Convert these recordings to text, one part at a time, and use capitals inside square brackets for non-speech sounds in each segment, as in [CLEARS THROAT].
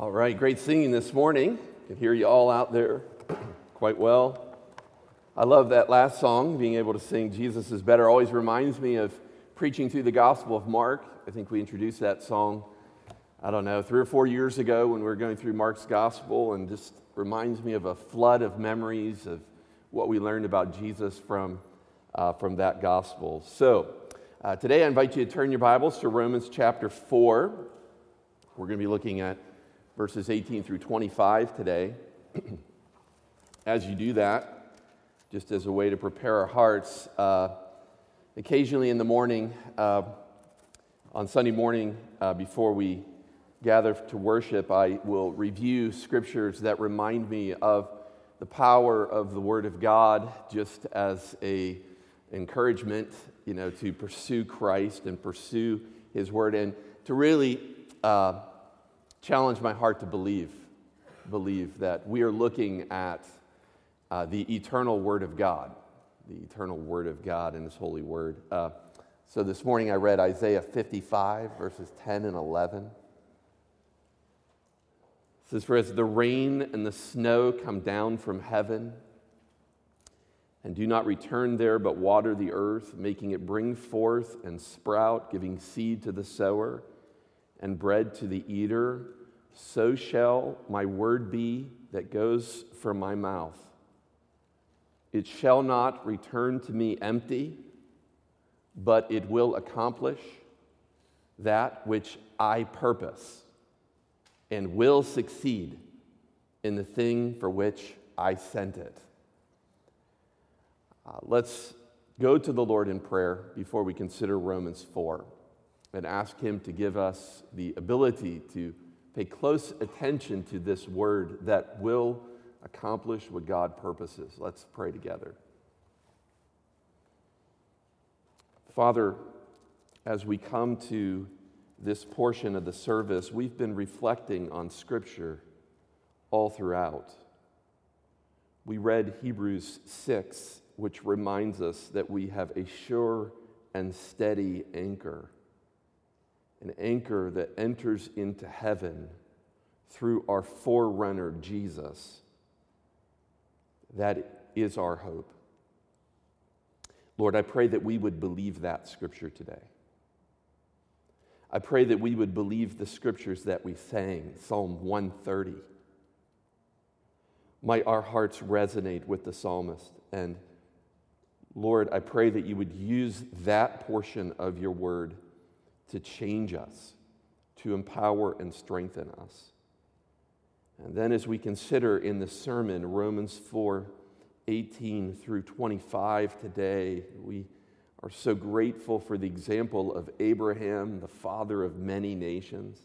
All right, great singing this morning. Can hear you all out there quite well. I love that last song, being able to sing Jesus is Better. Always reminds me of preaching through the Gospel of Mark. I think we introduced that song, I don't know, three or four years ago when we were going through Mark's Gospel, and just reminds me of a flood of memories of what we learned about Jesus from, uh, from that Gospel. So, uh, today I invite you to turn your Bibles to Romans chapter 4. We're going to be looking at verses 18 through 25 today. [CLEARS THROAT] as you do that, just as a way to prepare our hearts, uh, occasionally in the morning, uh, on Sunday morning, uh, before we gather to worship, I will review scriptures that remind me of the power of the Word of God, just as a encouragement, you know, to pursue Christ and pursue His Word, and to really uh, challenge my heart to believe, believe that we are looking at uh, the eternal Word of God, the eternal Word of God and His holy Word. Uh, so this morning I read Isaiah 55, verses 10 and 11. It says, For as the rain and the snow come down from heaven, and do not return there, but water the earth, making it bring forth and sprout, giving seed to the sower and bread to the eater, so shall my word be that goes from my mouth. It shall not return to me empty, but it will accomplish that which I purpose and will succeed in the thing for which I sent it. Uh, let's go to the Lord in prayer before we consider Romans 4 and ask Him to give us the ability to pay close attention to this word that will accomplish what God purposes. Let's pray together. Father, as we come to this portion of the service, we've been reflecting on Scripture all throughout. We read Hebrews 6, which reminds us that we have a sure and steady anchor an anchor that enters into heaven through our forerunner, Jesus. That is our hope. Lord, I pray that we would believe that scripture today. I pray that we would believe the scriptures that we sang, Psalm 130. Might our hearts resonate with the psalmist. And Lord, I pray that you would use that portion of your word to change us, to empower and strengthen us. And then, as we consider in the sermon Romans 4 18 through 25 today, we are so grateful for the example of Abraham, the father of many nations.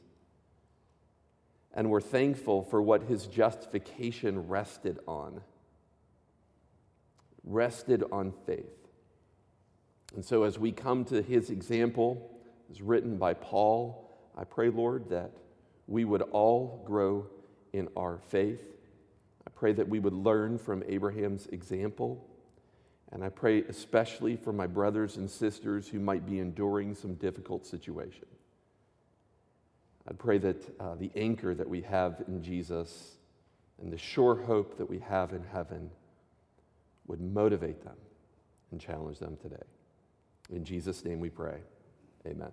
And we're thankful for what his justification rested on. Rested on faith. And so, as we come to his example, is written by Paul. I pray, Lord, that we would all grow in our faith. I pray that we would learn from Abraham's example. And I pray especially for my brothers and sisters who might be enduring some difficult situation. I pray that uh, the anchor that we have in Jesus and the sure hope that we have in heaven would motivate them and challenge them today. In Jesus' name we pray. Amen.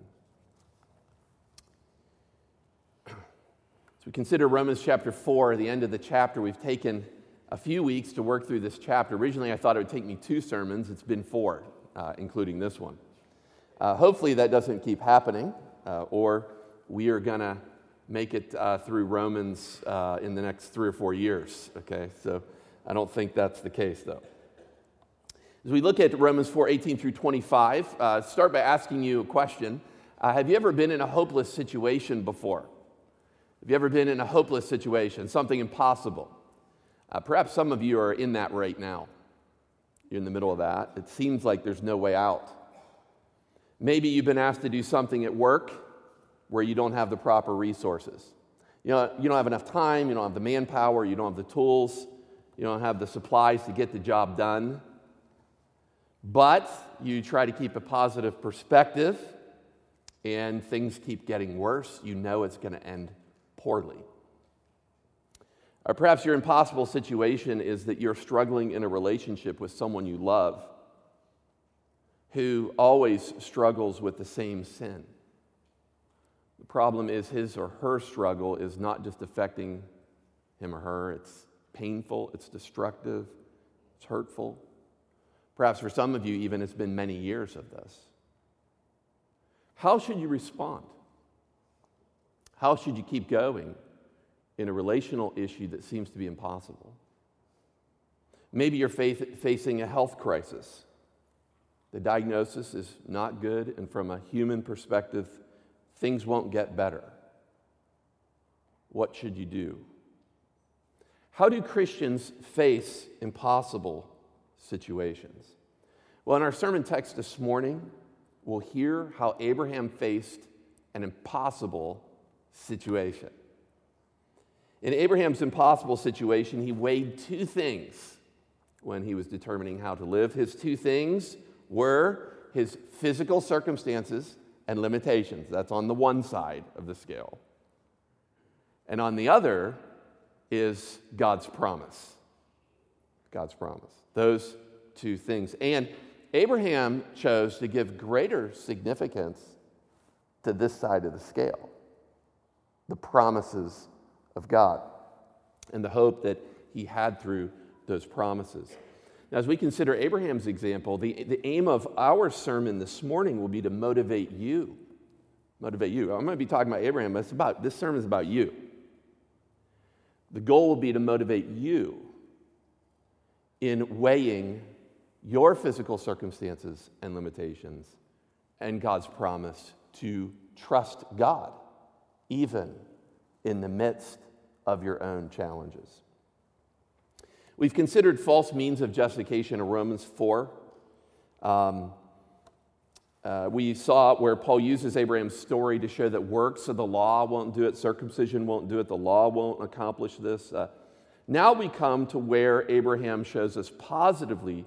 As we consider Romans chapter 4, the end of the chapter, we've taken a few weeks to work through this chapter. Originally, I thought it would take me two sermons. It's been four, uh, including this one. Uh, hopefully, that doesn't keep happening, uh, or we are going to make it uh, through Romans uh, in the next three or four years. Okay, so I don't think that's the case, though. As we look at Romans 4 18 through 25, uh, start by asking you a question. Uh, have you ever been in a hopeless situation before? Have you ever been in a hopeless situation, something impossible? Uh, perhaps some of you are in that right now. You're in the middle of that. It seems like there's no way out. Maybe you've been asked to do something at work where you don't have the proper resources. You, know, you don't have enough time, you don't have the manpower, you don't have the tools, you don't have the supplies to get the job done. But you try to keep a positive perspective, and things keep getting worse. You know it's going to end poorly. Or perhaps your impossible situation is that you're struggling in a relationship with someone you love who always struggles with the same sin. The problem is his or her struggle is not just affecting him or her, it's painful, it's destructive, it's hurtful. Perhaps for some of you, even it's been many years of this. How should you respond? How should you keep going in a relational issue that seems to be impossible? Maybe you're facing a health crisis. The diagnosis is not good, and from a human perspective, things won't get better. What should you do? How do Christians face impossible situations? Well, in our sermon text this morning, we'll hear how Abraham faced an impossible situation. In Abraham's impossible situation, he weighed two things when he was determining how to live. His two things were his physical circumstances and limitations. That's on the one side of the scale. And on the other is God's promise. God's promise. Those two things. And Abraham chose to give greater significance to this side of the scale the promises of God and the hope that he had through those promises. Now, as we consider Abraham's example, the, the aim of our sermon this morning will be to motivate you. Motivate you. I'm going to be talking about Abraham, but it's about, this sermon is about you. The goal will be to motivate you in weighing your physical circumstances and limitations and God's promise to trust God, even in the midst of your own challenges. We've considered false means of justification in Romans 4. Um, uh, we saw where Paul uses Abraham's story to show that works of the law won't do it, circumcision won't do it, the law won't accomplish this. Uh, now we come to where Abraham shows us positively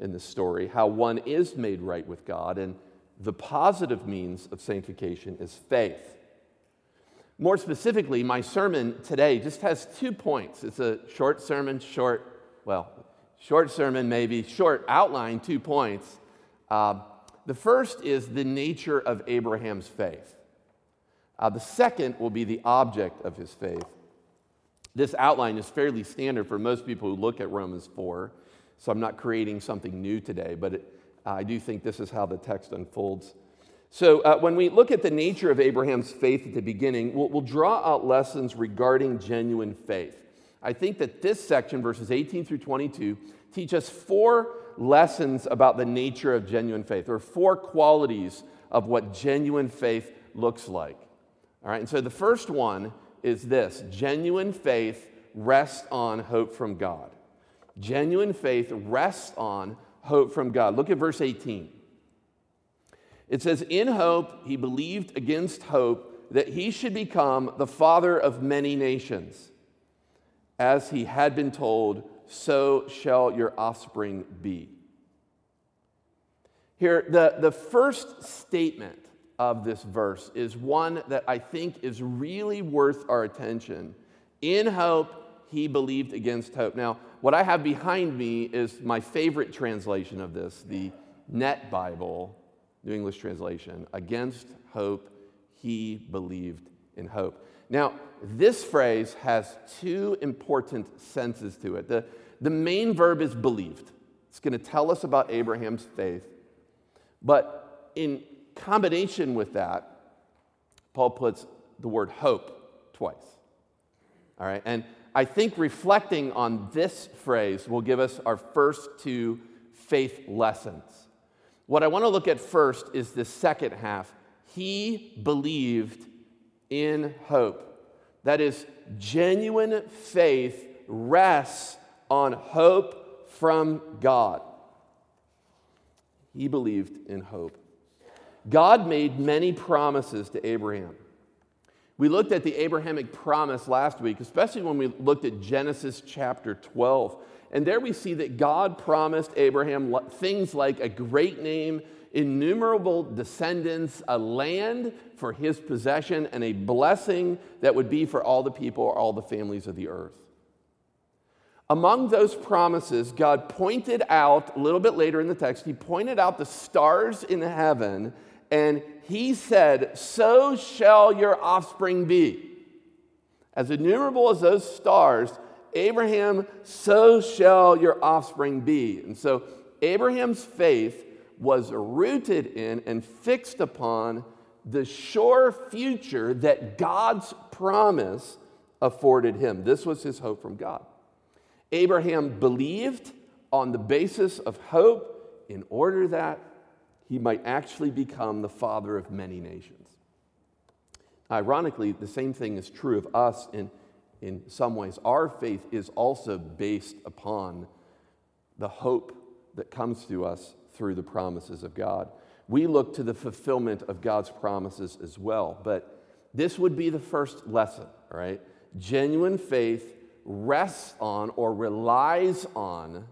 in the story how one is made right with God, and the positive means of sanctification is faith. More specifically, my sermon today just has two points. It's a short sermon, short, well, short sermon, maybe, short outline, two points. Uh, the first is the nature of Abraham's faith. Uh, the second will be the object of his faith. This outline is fairly standard for most people who look at Romans 4, so I'm not creating something new today, but it, I do think this is how the text unfolds so, uh, when we look at the nature of Abraham's faith at the beginning, we'll, we'll, draw out lessons regarding genuine faith. I think that this section, verses 18 through 22, teach us four lessons about the nature of genuine faith, or four qualities of what genuine faith looks like. All right, and so the first one is this genuine faith rests on hope from God. Genuine faith rests on hope from God. Look at verse 18. It says, In hope, he believed against hope that he should become the father of many nations. As he had been told, so shall your offspring be. Here, the, the first statement of this verse is one that I think is really worth our attention. In hope, he believed against hope. Now, what I have behind me is my favorite translation of this, the Net Bible. New English translation, against hope, he believed in hope. Now, this phrase has two important senses to it. The, the main verb is believed, it's going to tell us about Abraham's faith. But in combination with that, Paul puts the word hope twice. All right, and I think reflecting on this phrase will give us our first two faith lessons. What I want to look at first is the second half. He believed in hope. That is, genuine faith rests on hope from God. He believed in hope. God made many promises to Abraham. We looked at the Abrahamic promise last week, especially when we looked at Genesis chapter 12. And there we see that God promised Abraham things like a great name, innumerable descendants, a land for his possession, and a blessing that would be for all the people, or all the families of the earth. Among those promises, God pointed out, a little bit later in the text, He pointed out the stars in heaven, and He said, So shall your offspring be. As innumerable as those stars, Abraham, so shall your offspring be. And so Abraham's faith was rooted in and fixed upon the sure future that God's promise afforded him. This was his hope from God. Abraham believed on the basis of hope in order that he might actually become the father of many nations. Ironically, the same thing is true of us in, in some ways. Our faith is also based upon the hope that comes to us through the promises of God. We look to the fulfillment of God's promises as well, but this would be the first lesson, right? Genuine faith rests on or relies on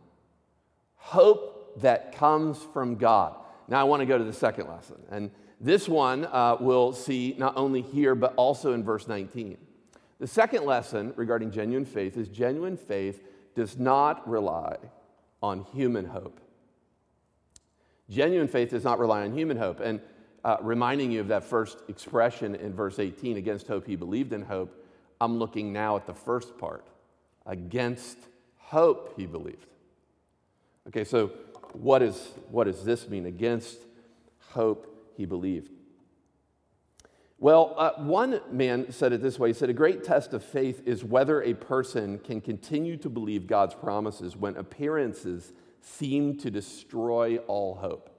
hope that comes from God. Now, I want to go to the second lesson. And this one uh, we'll see not only here, but also in verse 19. The second lesson regarding genuine faith is genuine faith does not rely on human hope. Genuine faith does not rely on human hope. And uh, reminding you of that first expression in verse 18 against hope, he believed in hope. I'm looking now at the first part against hope he believed. Okay, so what, is, what does this mean? Against hope he believed. Well, uh, one man said it this way He said, A great test of faith is whether a person can continue to believe God's promises when appearances seem to destroy all hope.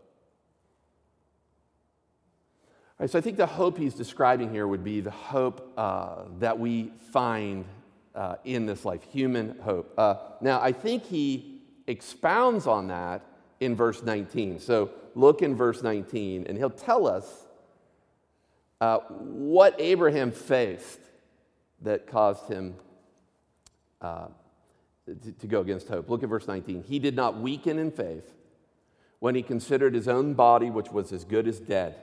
All right, so I think the hope he's describing here would be the hope uh, that we find uh, in this life, human hope. Uh, now, I think he expounds on that in verse 19. So look in verse 19, and he'll tell us uh, what Abraham faced that caused him uh, to, to go against hope. Look at verse 19. He did not weaken in faith when he considered his own body, which was as good as dead,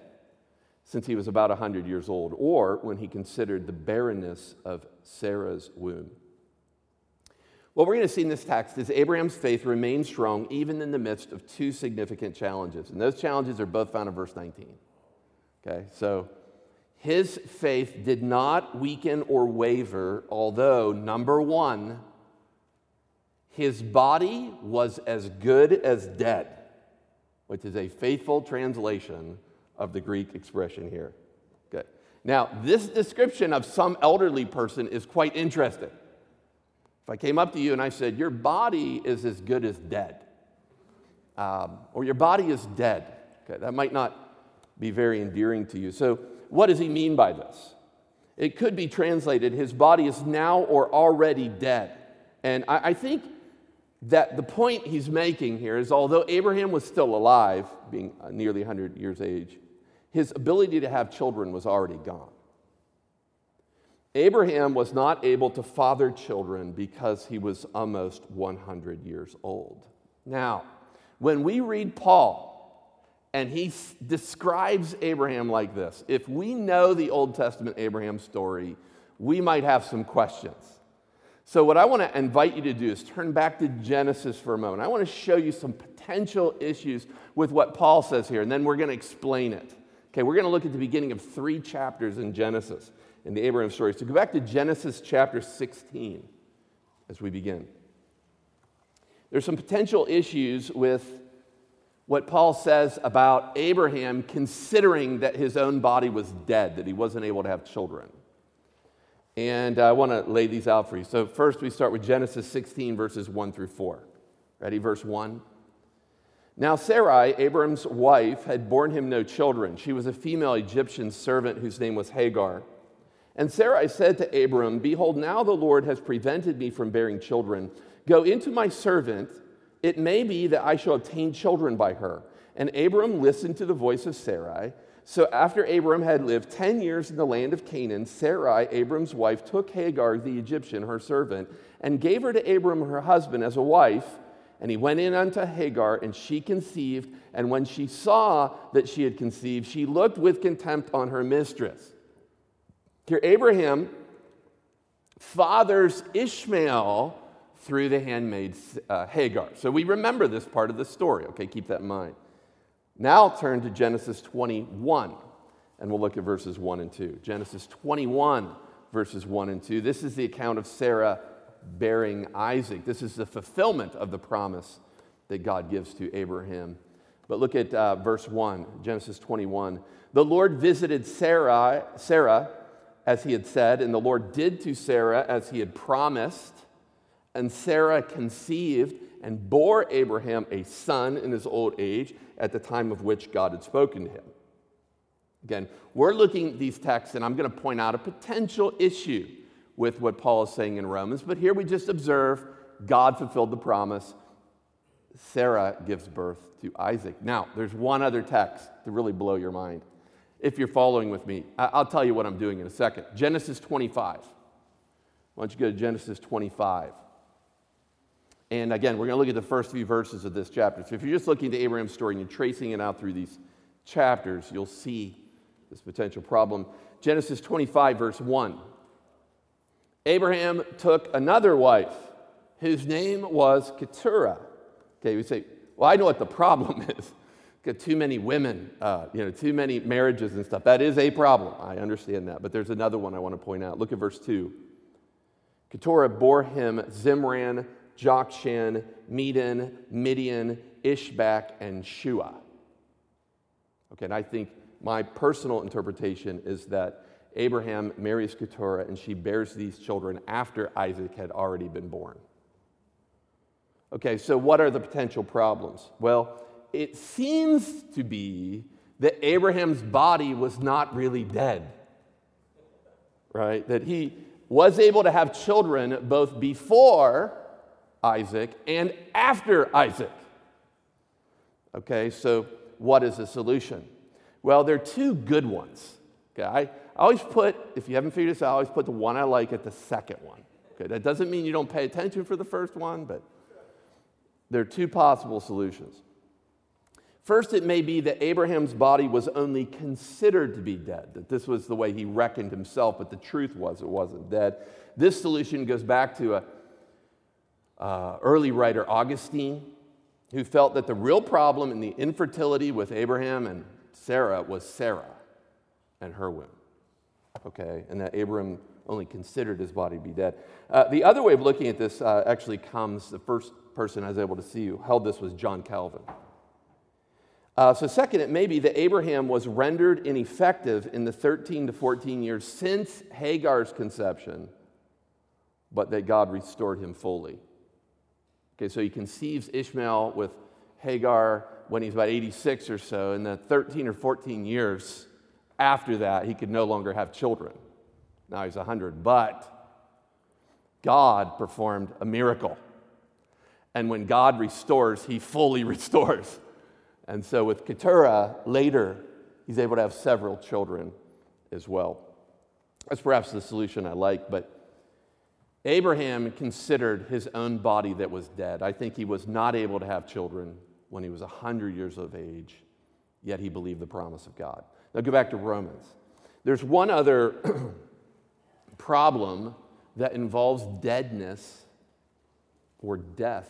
since he was about 100 years old, or when he considered the barrenness of Sarah's womb. What we're going to see in this text is Abraham's faith remained strong even in the midst of two significant challenges. And those challenges are both found in verse 19. Okay, so his faith did not weaken or waver, although, number one, his body was as good as dead, which is a faithful translation of the Greek expression here. Okay. Now, this description of some elderly person is quite interesting. If I came up to you and I said, Your body is as good as dead, um, or your body is dead, okay, that might not be very endearing to you. So, what does he mean by this? It could be translated, His body is now or already dead. And I, I think that the point he's making here is although Abraham was still alive, being nearly 100 years age, his ability to have children was already gone. Abraham was not able to father children because he was almost 100 years old. Now, when we read Paul and he describes Abraham like this, if we know the Old Testament Abraham story, we might have some questions. So, what I want to invite you to do is turn back to Genesis for a moment. I want to show you some potential issues with what Paul says here, and then we're going to explain it. Okay, we're going to look at the beginning of three chapters in Genesis in the Abraham story. So, go back to Genesis chapter 16 as we begin. There's some potential issues with what Paul says about Abraham considering that his own body was dead, that he wasn't able to have children. And I want to lay these out for you. So, first, we start with Genesis 16, verses 1 through 4. Ready? Verse 1. Now, Sarai, Abram's wife, had borne him no children. She was a female Egyptian servant whose name was Hagar. And Sarai said to Abram, Behold, now the Lord has prevented me from bearing children. Go into my servant. It may be that I shall obtain children by her. And Abram listened to the voice of Sarai. So after Abram had lived 10 years in the land of Canaan, Sarai, Abram's wife, took Hagar the Egyptian, her servant, and gave her to Abram, her husband, as a wife. And he went in unto Hagar, and she conceived. And when she saw that she had conceived, she looked with contempt on her mistress. Here, Abraham fathers Ishmael through the handmaid uh, Hagar. So we remember this part of the story, okay? Keep that in mind. Now turn to Genesis 21, and we'll look at verses 1 and 2. Genesis 21, verses 1 and 2. This is the account of Sarah bearing Isaac. This is the fulfillment of the promise that God gives to Abraham. But look at uh, verse 1, Genesis 21. The Lord visited Sarah, Sarah, as he had said, and the Lord did to Sarah as he had promised. And Sarah conceived and bore Abraham a son in his old age at the time of which God had spoken to him. Again, we're looking at these texts, and I'm going to point out a potential issue with what Paul is saying in Romans. But here we just observe God fulfilled the promise. Sarah gives birth to Isaac. Now, there's one other text to really blow your mind. If you're following with me, I'll tell you what I'm doing in a second. Genesis 25. Why don't you go to Genesis 25? And again, we're going to look at the first few verses of this chapter. So if you're just looking at Abraham's story and you're tracing it out through these chapters, you'll see this potential problem. Genesis 25, verse 1. Abraham took another wife whose name was Keturah. Okay, we say, well, I know what the problem [LAUGHS] is. Got too many women, uh, you know, too many marriages and stuff. That is a problem. I understand that. But there's another one I want to point out. Look at verse 2. Keturah bore him Zimran, Jokshan, Medan, Midian, Ishbak, and Shua. Okay, and I think my personal interpretation is that Abraham marries Keturah and she bears these children after Isaac had already been born. Okay, so what are the potential problems? Well, it seems to be that Abraham's body was not really dead, right? That he was able to have children both before Isaac and after Isaac. Okay, so what is the solution? Well, there are two good ones. Okay, I, always put, if you haven't figured this out, I always put the one I like at the second one. Okay, that doesn't mean you don't pay attention for the first one, but there are two possible solutions. First, it may be that Abraham's body was only considered to be dead, that this was the way he reckoned himself, but the truth was it wasn't dead. This solution goes back to an uh, early writer Augustine, who felt that the real problem in the infertility with Abraham and Sarah was Sarah and her womb. Okay, and that Abraham only considered his body to be dead. Uh, the other way of looking at this uh, actually comes, the first person I was able to see who held this was John Calvin. Uh, so, second, it may be that Abraham was rendered ineffective in the 13 to 14 years since Hagar's conception, but that God restored him fully. Okay, so he conceives Ishmael with Hagar when he's about 86 or so, and then 13 or 14 years after that, he could no longer have children. Now he's 100, but God performed a miracle. And when God restores, he fully [LAUGHS] restores. And so with Keturah, later, he's able to have several children as well. That's perhaps the solution I like, but Abraham considered his own body that was dead. I think he was not able to have children when he was 100 years of age, yet he believed the promise of God. Now go back to Romans. There's one other [CLEARS THROAT] problem that involves deadness or death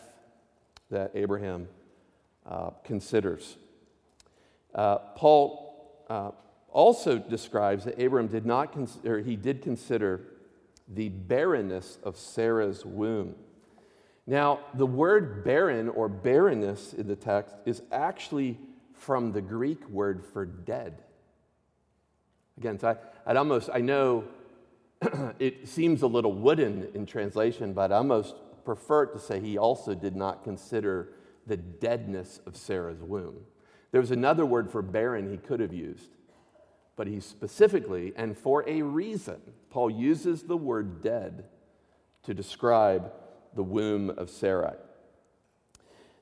that Abraham uh, considers. Uh, Paul uh, also describes that Abraham did not consider, he did consider the barrenness of Sarah's womb. Now, the word barren or barrenness in the text is actually from the Greek word for dead. Again, so I, I'd almost, I know [CLEARS THROAT] it seems a little wooden in translation, but I almost prefer to say he also did not consider the deadness of Sarah's womb. There was another word for barren he could have used, but he specifically, and for a reason, Paul uses the word dead to describe the womb of Sarah.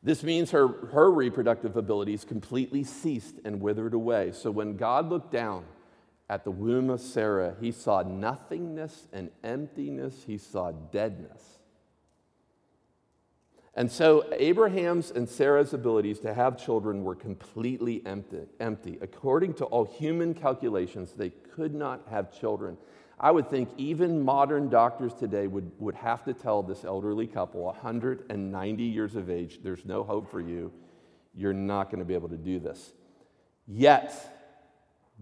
This means her, her reproductive abilities completely ceased and withered away. So when God looked down at the womb of Sarah, he saw nothingness and emptiness, he saw deadness. And so Abraham's and Sarah's abilities to have children were completely empty. empty. According to all human calculations, they could not have children. I would think even modern doctors today would, would have to tell this elderly couple, 190 years of age, there's no hope for you. You're not going to be able to do this. Yet,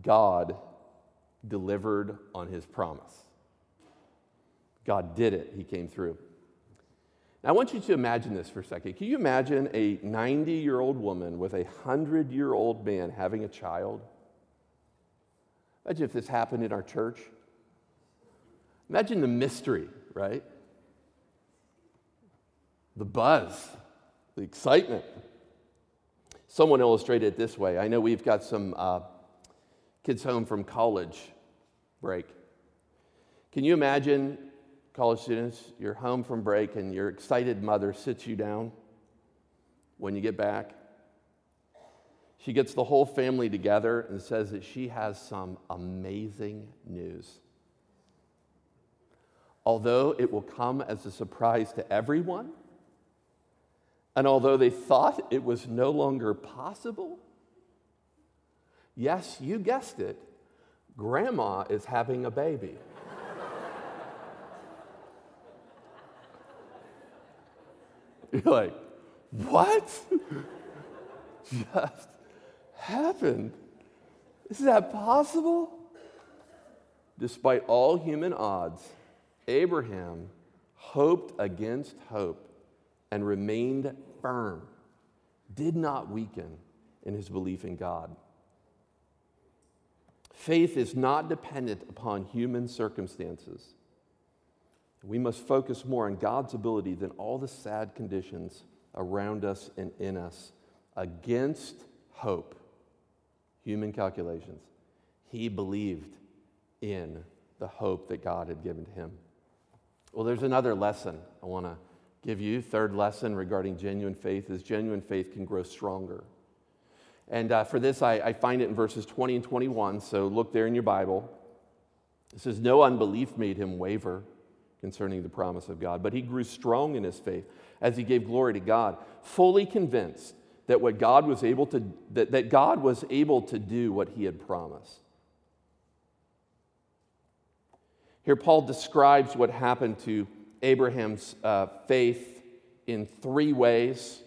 God delivered on his promise. God did it, he came through. Now, I want you to imagine this for a second. Can you imagine a 90 year old woman with a 100 year old man having a child? Imagine if this happened in our church. Imagine the mystery, right? The buzz, the excitement. Someone illustrated it this way. I know we've got some uh, kids home from college break. Can you imagine college students, you're home from break and your excited mother sits you down when you get back. She gets the whole family together and says that she has some amazing news. Although it will come as a surprise to everyone, and although they thought it was no longer possible, yes, you guessed it, grandma is having a baby. [LAUGHS] You're like, what? [LAUGHS] Just happened. Is that possible? Despite all human odds, Abraham hoped against hope and remained firm, did not weaken in his belief in God. Faith is not dependent upon human circumstances. We must focus more on God's ability than all the sad conditions around us and in us against hope, human calculations. He believed in the hope that God had given to him. Well, there's another lesson I want to give you. Third lesson regarding genuine faith is genuine faith can grow stronger. And uh, for this, I, I find it in verses 20 and 21. So look there in your Bible. It says, No unbelief made him waver concerning the promise of God. But he grew strong in his faith as he gave glory to God, fully convinced that what God was able to that, that God was able to do what he had promised. Here, Paul describes what happened to Abraham's uh, faith in three ways.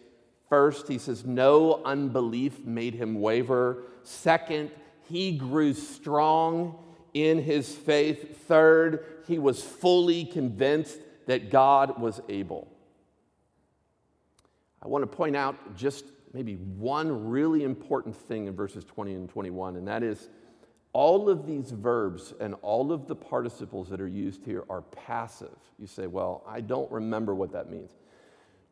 First, he says, No unbelief made him waver. Second, he grew strong in his faith. Third, he was fully convinced that God was able. I want to point out just maybe one really important thing in verses 20 and 21, and that is all of these verbs and all of the participles that are used here are passive. You say, Well, I don't remember what that means.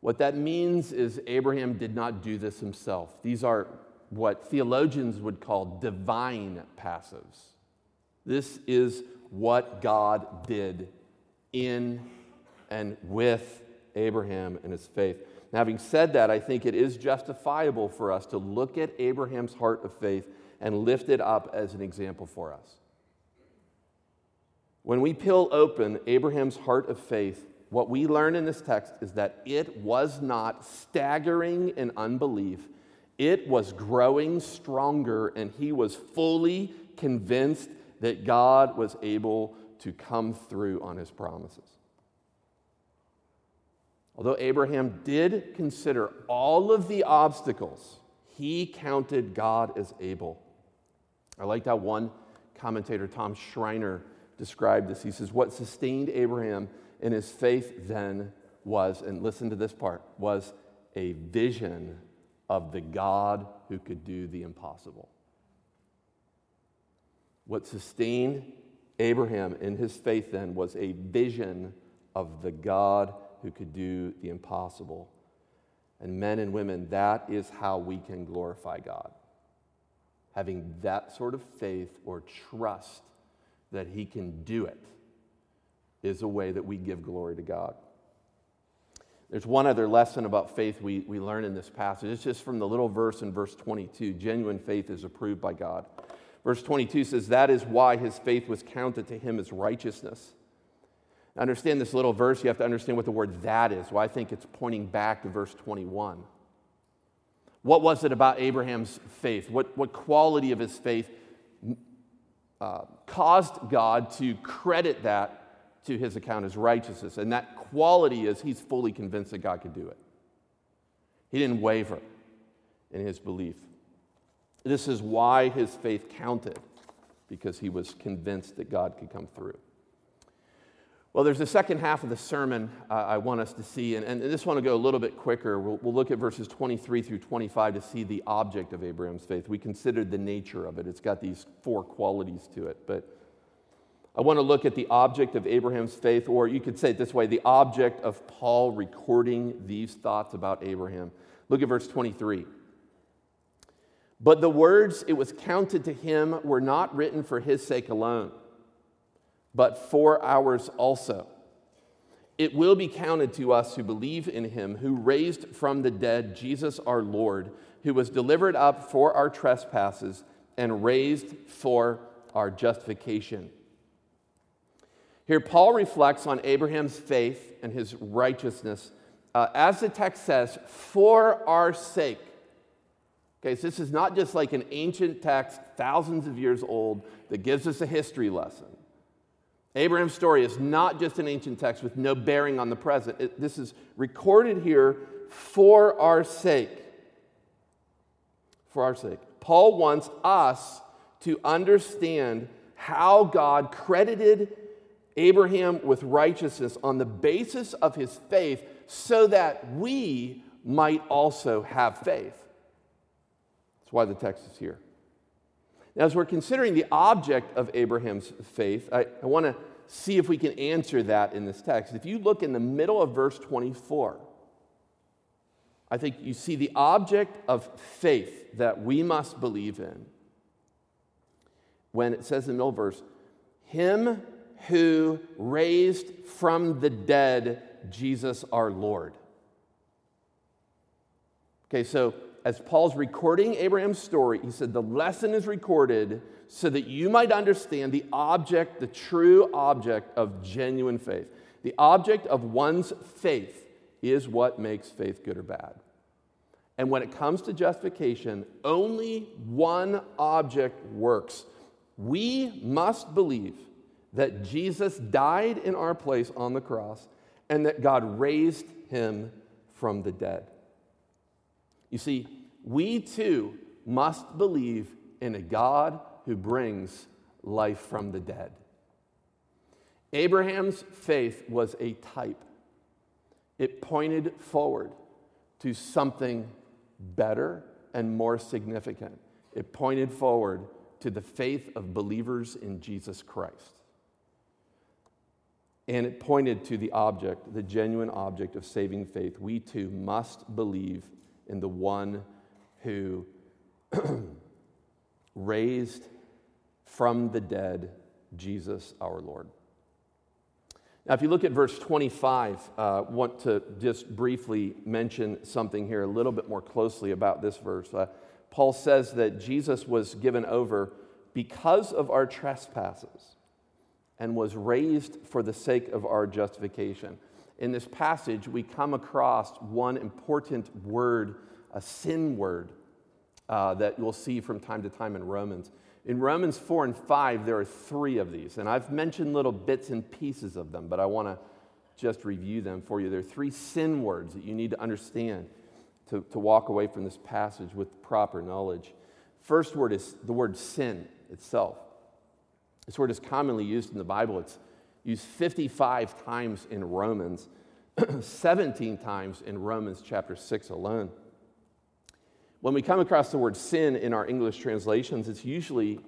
What that means is Abraham did not do this himself. These are what theologians would call divine passives. This is what God did in and with Abraham and his faith. Now, having said that, I think it is justifiable for us to look at Abraham's heart of faith and lift it up as an example for us. When we peel open Abraham's heart of faith, what we learn in this text is that it was not staggering in unbelief, it was growing stronger, and he was fully convinced that God was able to come through on his promises. Although Abraham did consider all of the obstacles, he counted God as able. I like how one commentator, Tom Schreiner, described this. He says, What sustained Abraham in his faith then was, and listen to this part, was a vision of the God who could do the impossible. What sustained Abraham in his faith then was a vision of the God who could do the impossible. And men and women, that is how we can glorify God. Having that sort of faith or trust that he can do it is a way that we give glory to God. There's one other lesson about faith we, we learn in this passage. It's just from the little verse in verse 22 genuine faith is approved by God. Verse 22 says, That is why his faith was counted to him as righteousness. Now, understand this little verse, you have to understand what the word that is. Well, I think it's pointing back to verse 21. What was it about Abraham's faith? What, what quality of his faith uh, caused God to credit that to his account as righteousness. And that quality is he's fully convinced that God could do it. He didn't waver in his belief. This is why his faith counted, because he was convinced that God could come through. Well, there's a second half of the sermon uh, I want us to see, and, and this one will go a little bit quicker. We'll, we'll, look at verses 23 through 25 to see the object of Abraham's faith. We considered the nature of it, it's got these four qualities to it. But I want to look at the object of Abraham's faith, or you could say it this way the object of Paul recording these thoughts about Abraham. Look at verse 23. But the words it was counted to him were not written for his sake alone but for ours also. It will be counted to us who believe in him, who raised from the dead Jesus our Lord, who was delivered up for our trespasses and raised for our justification. Here, Paul reflects on Abraham's faith and his righteousness, uh, as the text says, for our sake. Okay, so this is not just like an ancient text, thousands of years old, that gives us a history lesson. Abraham's story is not just an ancient text with no bearing on the present. It, this is recorded here for our sake. For our sake. Paul wants us to understand how God credited Abraham with righteousness on the basis of his faith so that we might also have faith. That's why the text is here. Now, as we're considering the object of Abraham's faith, I, I want to see if we can answer that in this text. If you look in the middle of verse 24, I think you see the object of faith that we must believe in when it says in the middle verse, Him who raised from the dead Jesus our Lord. Okay, so as Paul's recording Abraham's story, he said the lesson is recorded so that you might understand the object, the true object of genuine faith. The object of one's faith is what makes faith good or bad. And when it comes to justification, only one object works. We must believe that Jesus died in our place on the cross and that God raised him from the dead. You see, we too must believe in a God who brings life from the dead. Abraham's faith was a type, it pointed forward to something better and more significant. It pointed forward to the faith of believers in Jesus Christ. And it pointed to the object, the genuine object of saving faith. We too must believe in the one who [CLEARS THROAT] raised from the dead Jesus our Lord. Now, if you look at verse 25, I uh, want to just briefly mention something here a little bit more closely about this verse. Uh, Paul says that Jesus was given over because of our trespasses and was raised for the sake of our justification. In this passage, we come across one important word, a sin word, uh, that you'll see from time to time in Romans. In Romans 4 and 5, there are three of these, and I've mentioned little bits and pieces of them, but I want to just review them for you. There are three sin words that you need to understand to, to walk away from this passage with proper knowledge. First word is the word sin itself. This word is commonly used in the Bible. It's used 55 times in Romans, [CLEARS THROAT] 17 times in Romans chapter 6 alone. When we come across the word sin in our English translations, it's usually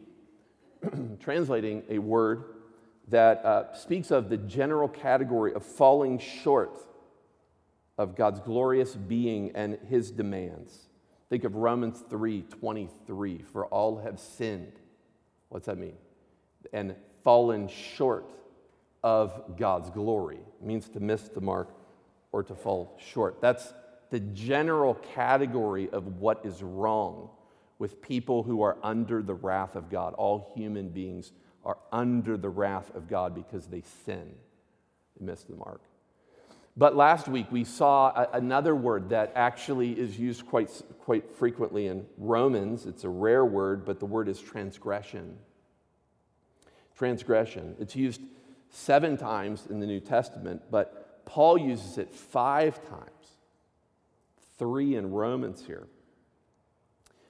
[CLEARS THROAT] translating a word that uh, speaks of the general category of falling short of God's glorious being and his demands. Think of Romans 3 23, for all have sinned. What's that mean? And fallen short of God's glory. It means to miss the mark or to fall short. That's the general category of what is wrong with people who are under the wrath of God. All human beings are under the wrath of God because they sin. They miss the mark. But last week we saw a, another word that actually is used quite, quite frequently in Romans. It's a rare word, but the word is transgression. transgression. It's used seven times in the New Testament, but Paul uses it five times, three in Romans here.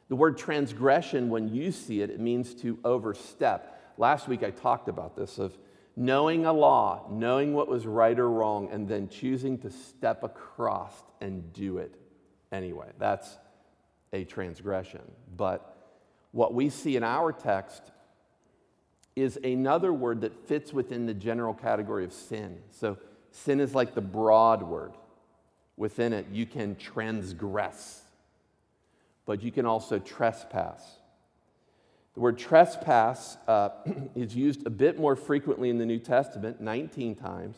The word transgression, when you see it, it means to overstep. Last week I talked about this of knowing a law, knowing what was right or wrong, and then choosing to step across and do it anyway. That's a transgression. But what we see in our text is another word that fits within the general category of sin. So, sin is like the broad word. Within it, you can transgress, but you can also trespass. The word trespass uh, [CLEARS THROAT] is used a bit more frequently in the New Testament, 19 times,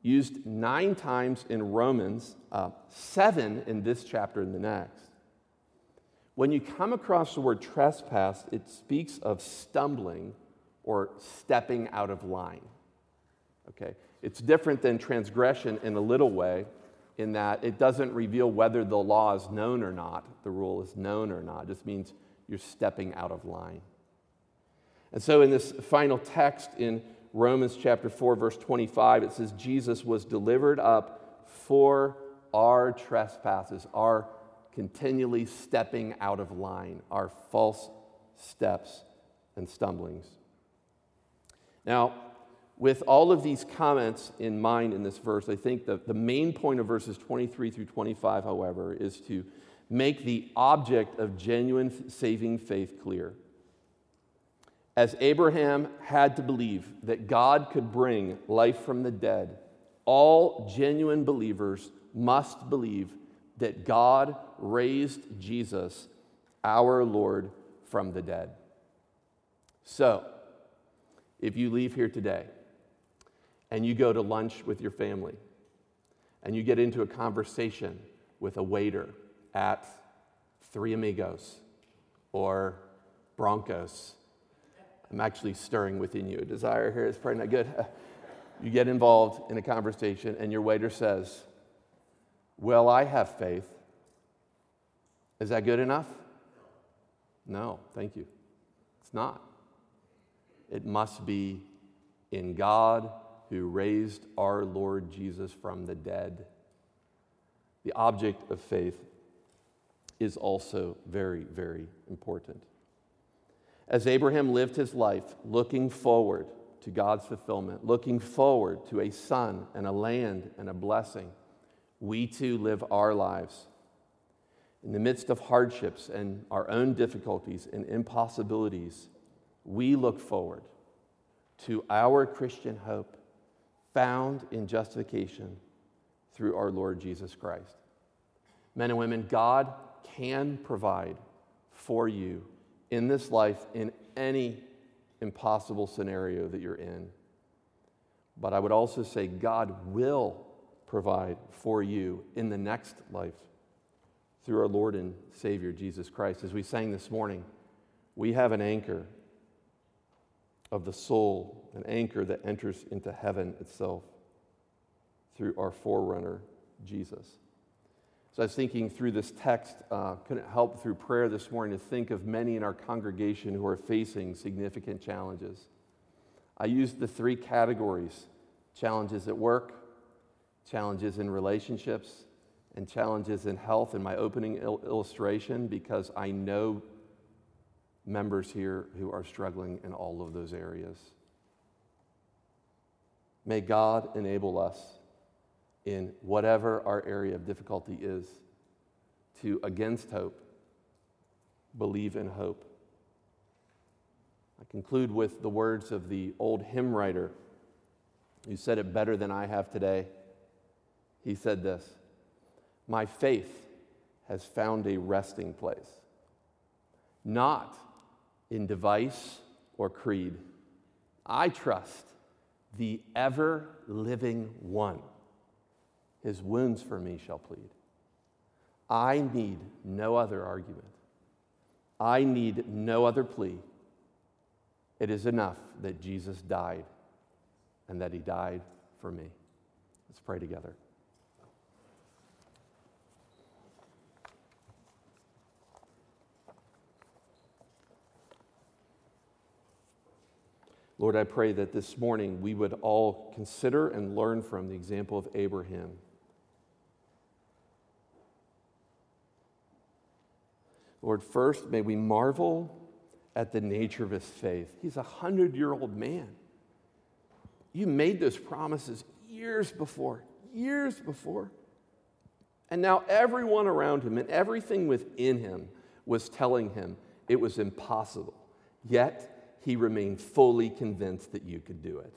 used nine times in Romans, uh, seven in this chapter and the next. When you come across the word trespass, it speaks of stumbling or stepping out of line. Okay? It's different than transgression in a little way, in that it doesn't reveal whether the law is known or not, the rule is known or not. It just means you're stepping out of line. And so, in this final text in Romans chapter 4, verse 25, it says, Jesus was delivered up for our trespasses, our continually stepping out of line, our false steps and stumblings. Now, with all of these comments in mind in this verse, I think the, the main point of verses 23 through 25, however, is to make the object of genuine saving faith clear. As Abraham had to believe that God could bring life from the dead, all genuine believers must believe that God raised Jesus, our Lord, from the dead. So, if you leave here today and you go to lunch with your family and you get into a conversation with a waiter at Three Amigos or Broncos, I'm actually stirring within you a desire here. It's probably not good. [LAUGHS] You get involved in a conversation, and your waiter says, Well, I have faith. Is that good enough? No, thank you. It's not. It must be in God who raised our Lord Jesus from the dead. The object of faith is also very, very important. As Abraham lived his life looking forward to God's fulfillment, looking forward to a son and a land and a blessing, we too live our lives in the midst of hardships and our own difficulties and impossibilities. We look forward to our Christian hope found in justification through our Lord Jesus Christ. Men and women, God can provide for you in this life in any impossible scenario that you're in. But I would also say God will provide for you in the next life through our Lord and Savior Jesus Christ. As we sang this morning, we have an anchor of the soul, an anchor that enters into heaven itself through our forerunner, Jesus. So I was thinking through this text, uh, couldn't help through prayer this morning to think of many in our congregation who are facing significant challenges. I used the three categories challenges at work, challenges in relationships, and challenges in health in my opening il- illustration because I know members here who are struggling in all of those areas. May God enable us in whatever our area of difficulty is to, against hope, believe in hope. I conclude with the words of the old hymn writer who said it better than I have today. He said this My faith has found a resting place, not in device or creed. I trust the ever living one his wounds for me shall plead. I need no other argument. I need no other plea. It is enough that Jesus died and that he died for me. Let's pray together. Lord, I pray that this morning we would all consider and learn from the example of Abraham. Lord, first, may we marvel at the nature of his faith. He's a hundred year old man. You made those promises years before, years before. And now everyone around him and everything within him was telling him it was impossible. Yet, he remained fully convinced that you could do it.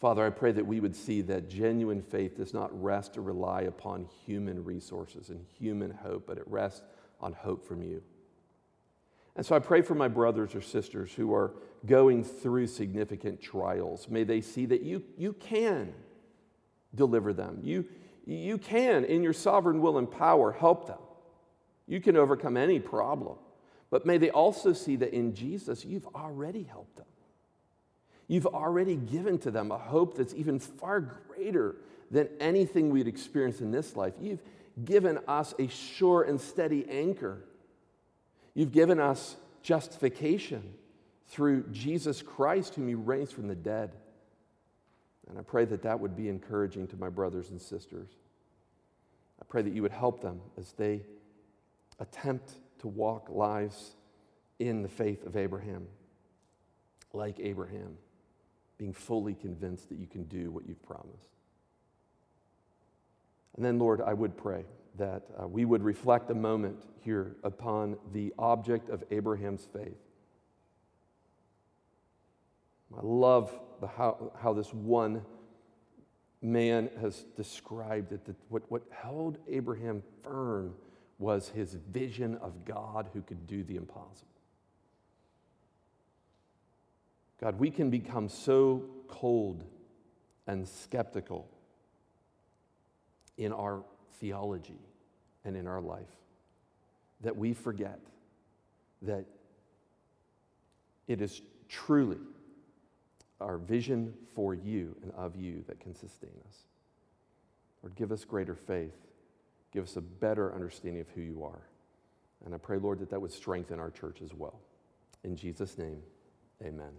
Father, I pray that we would see that genuine faith does not rest or rely upon human resources and human hope, but it rests on hope from you. And so I pray for my brothers or sisters who are going through significant trials. May they see that you, you can deliver them. You, you can, in your sovereign will and power, help them. You can overcome any problem. But may they also see that in Jesus, you've already helped them. You've already given to them a hope that's even far greater than anything we'd experience in this life. You've given us a sure and steady anchor. You've given us justification through Jesus Christ, whom you raised from the dead. And I pray that that would be encouraging to my brothers and sisters. I pray that you would help them as they attempt to walk lives in the faith of Abraham, like Abraham, being fully convinced that you can do what you've promised. And then, Lord, I would pray that uh, we would reflect a moment here upon the object of Abraham's faith. I love the, how, how this one man has described it, that what, what held Abraham firm was his vision of God who could do the impossible. God, we can become so cold and skeptical in our theology and in our life that we forget that it is truly our vision for you and of you that can sustain us. Lord, give us greater faith Give us a better understanding of who you are. And I pray, Lord, that that would strengthen our church as well. In Jesus' name, amen.